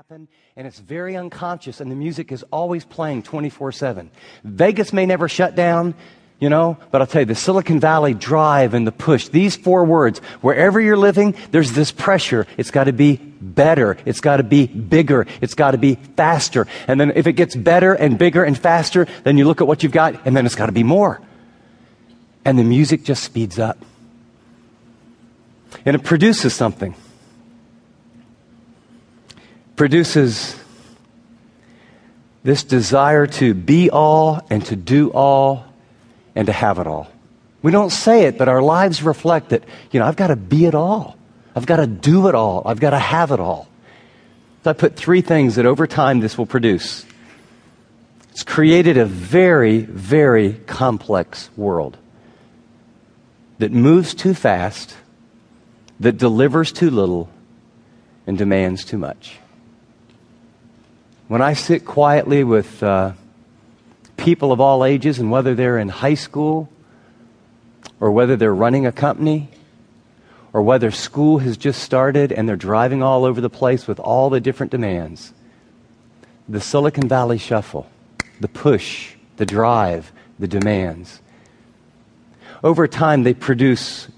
happen, and it's very unconscious, and the music is always playing 24 7. Vegas may never shut down, you know, but I'll tell you, the Silicon Valley drive and the push, these four words, wherever you're living, there's this pressure. It's got to be better. It's got to be bigger. It's got to be faster. And then if it gets better and bigger and faster, then you look at what you've got, and then it's got to be more. And the music just speeds up. And it produces something. Produces this desire to be all and to do all and to have it all. We don't say it, but our lives reflect that, you know, I've got to be it all. I've got to do it all. I've got to have it all. So I put three things that over time this will produce. It's created a very, very complex world that moves too fast, that delivers too little, and demands too much. When I sit quietly with uh, people of all ages, and whether they're in high school or whether they're running a company or whether school has just started and they're driving all over the place with all the different demands. The Silicon Valley shuffle, the push, the drive, the demands. Over time, they produce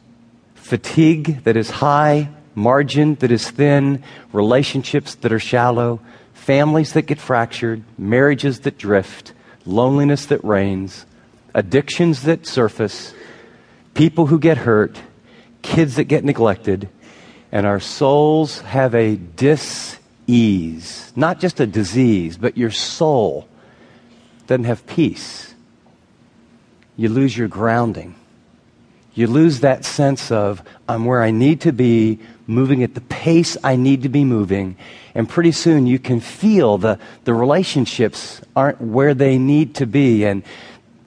fatigue that is high, margin that is thin, relationships that are shallow, families that get fractured, marriages that drift, loneliness that reigns, addictions that surface, people who get hurt, kids that get neglected, and our souls have a dis-ease. Not just a disease, but your soul doesn't have peace. You lose your grounding. You lose that sense of, I'm where I need to be, moving at the pace I need to be moving. And pretty soon you can feel the, the relationships aren't where they need to be. And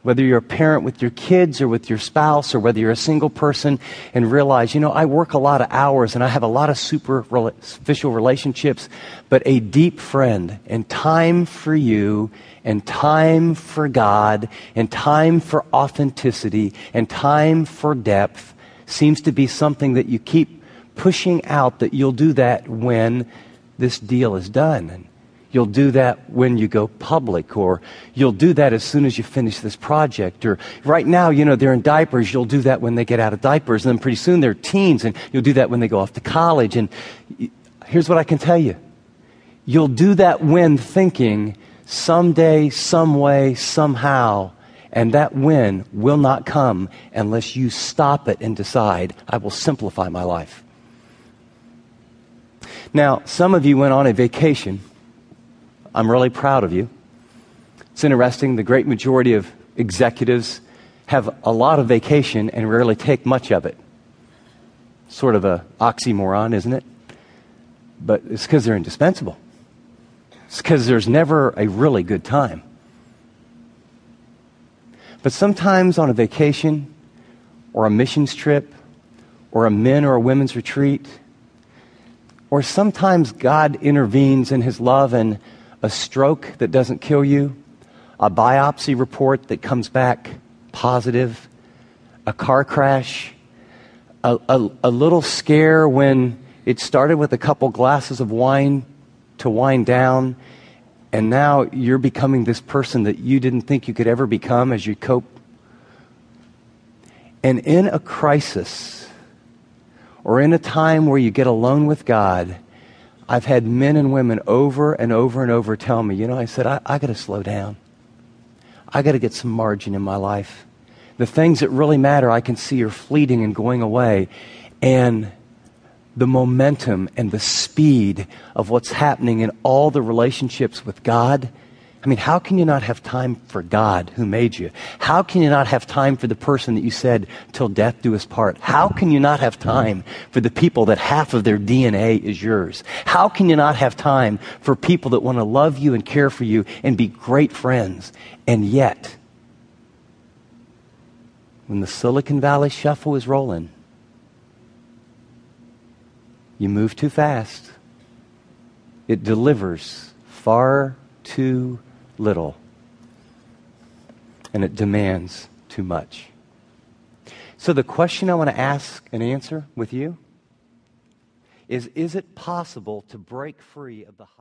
whether you're a parent with your kids or with your spouse or whether you're a single person and realize, you know, I work a lot of hours and I have a lot of superficial relationships, but a deep friend and time for you and time for God and time for authenticity and time for depth seems to be something that you keep pushing out that you'll do that when this deal is done. You'll do that when you go public, or you'll do that as soon as you finish this project. Or right now, you know, they're in diapers, you'll do that when they get out of diapers. And then pretty soon they're teens, and you'll do that when they go off to college. And here's what I can tell you you'll do that when thinking someday, some way, somehow, and that when will not come unless you stop it and decide, I will simplify my life. Now, some of you went on a vacation. I'm really proud of you. It's interesting, the great majority of executives have a lot of vacation and rarely take much of it. Sort of a oxymoron, isn't it? But it's because they're indispensable. It's because there's never a really good time. But sometimes on a vacation or a missions trip or a men or a women's retreat, or sometimes God intervenes in his love and a stroke that doesn't kill you, a biopsy report that comes back positive, a car crash, a, a, a little scare when it started with a couple glasses of wine to wind down, and now you're becoming this person that you didn't think you could ever become as you cope. And in a crisis, or in a time where you get alone with God, I've had men and women over and over and over tell me, you know, I said, I, I got to slow down. I got to get some margin in my life. The things that really matter, I can see are fleeting and going away. And the momentum and the speed of what's happening in all the relationships with God I mean, how can you not have time for God who made you? How can you not have time for the person that you said, till death do us part? How can you not have time for the people that half of their DNA is yours? How can you not have time for people that want to love you and care for you and be great friends? And yet, when the Silicon Valley shuffle is rolling, you move too fast. It delivers far too little, and it demands too much. So, the question I want to ask and answer with you is Is it possible to break free of the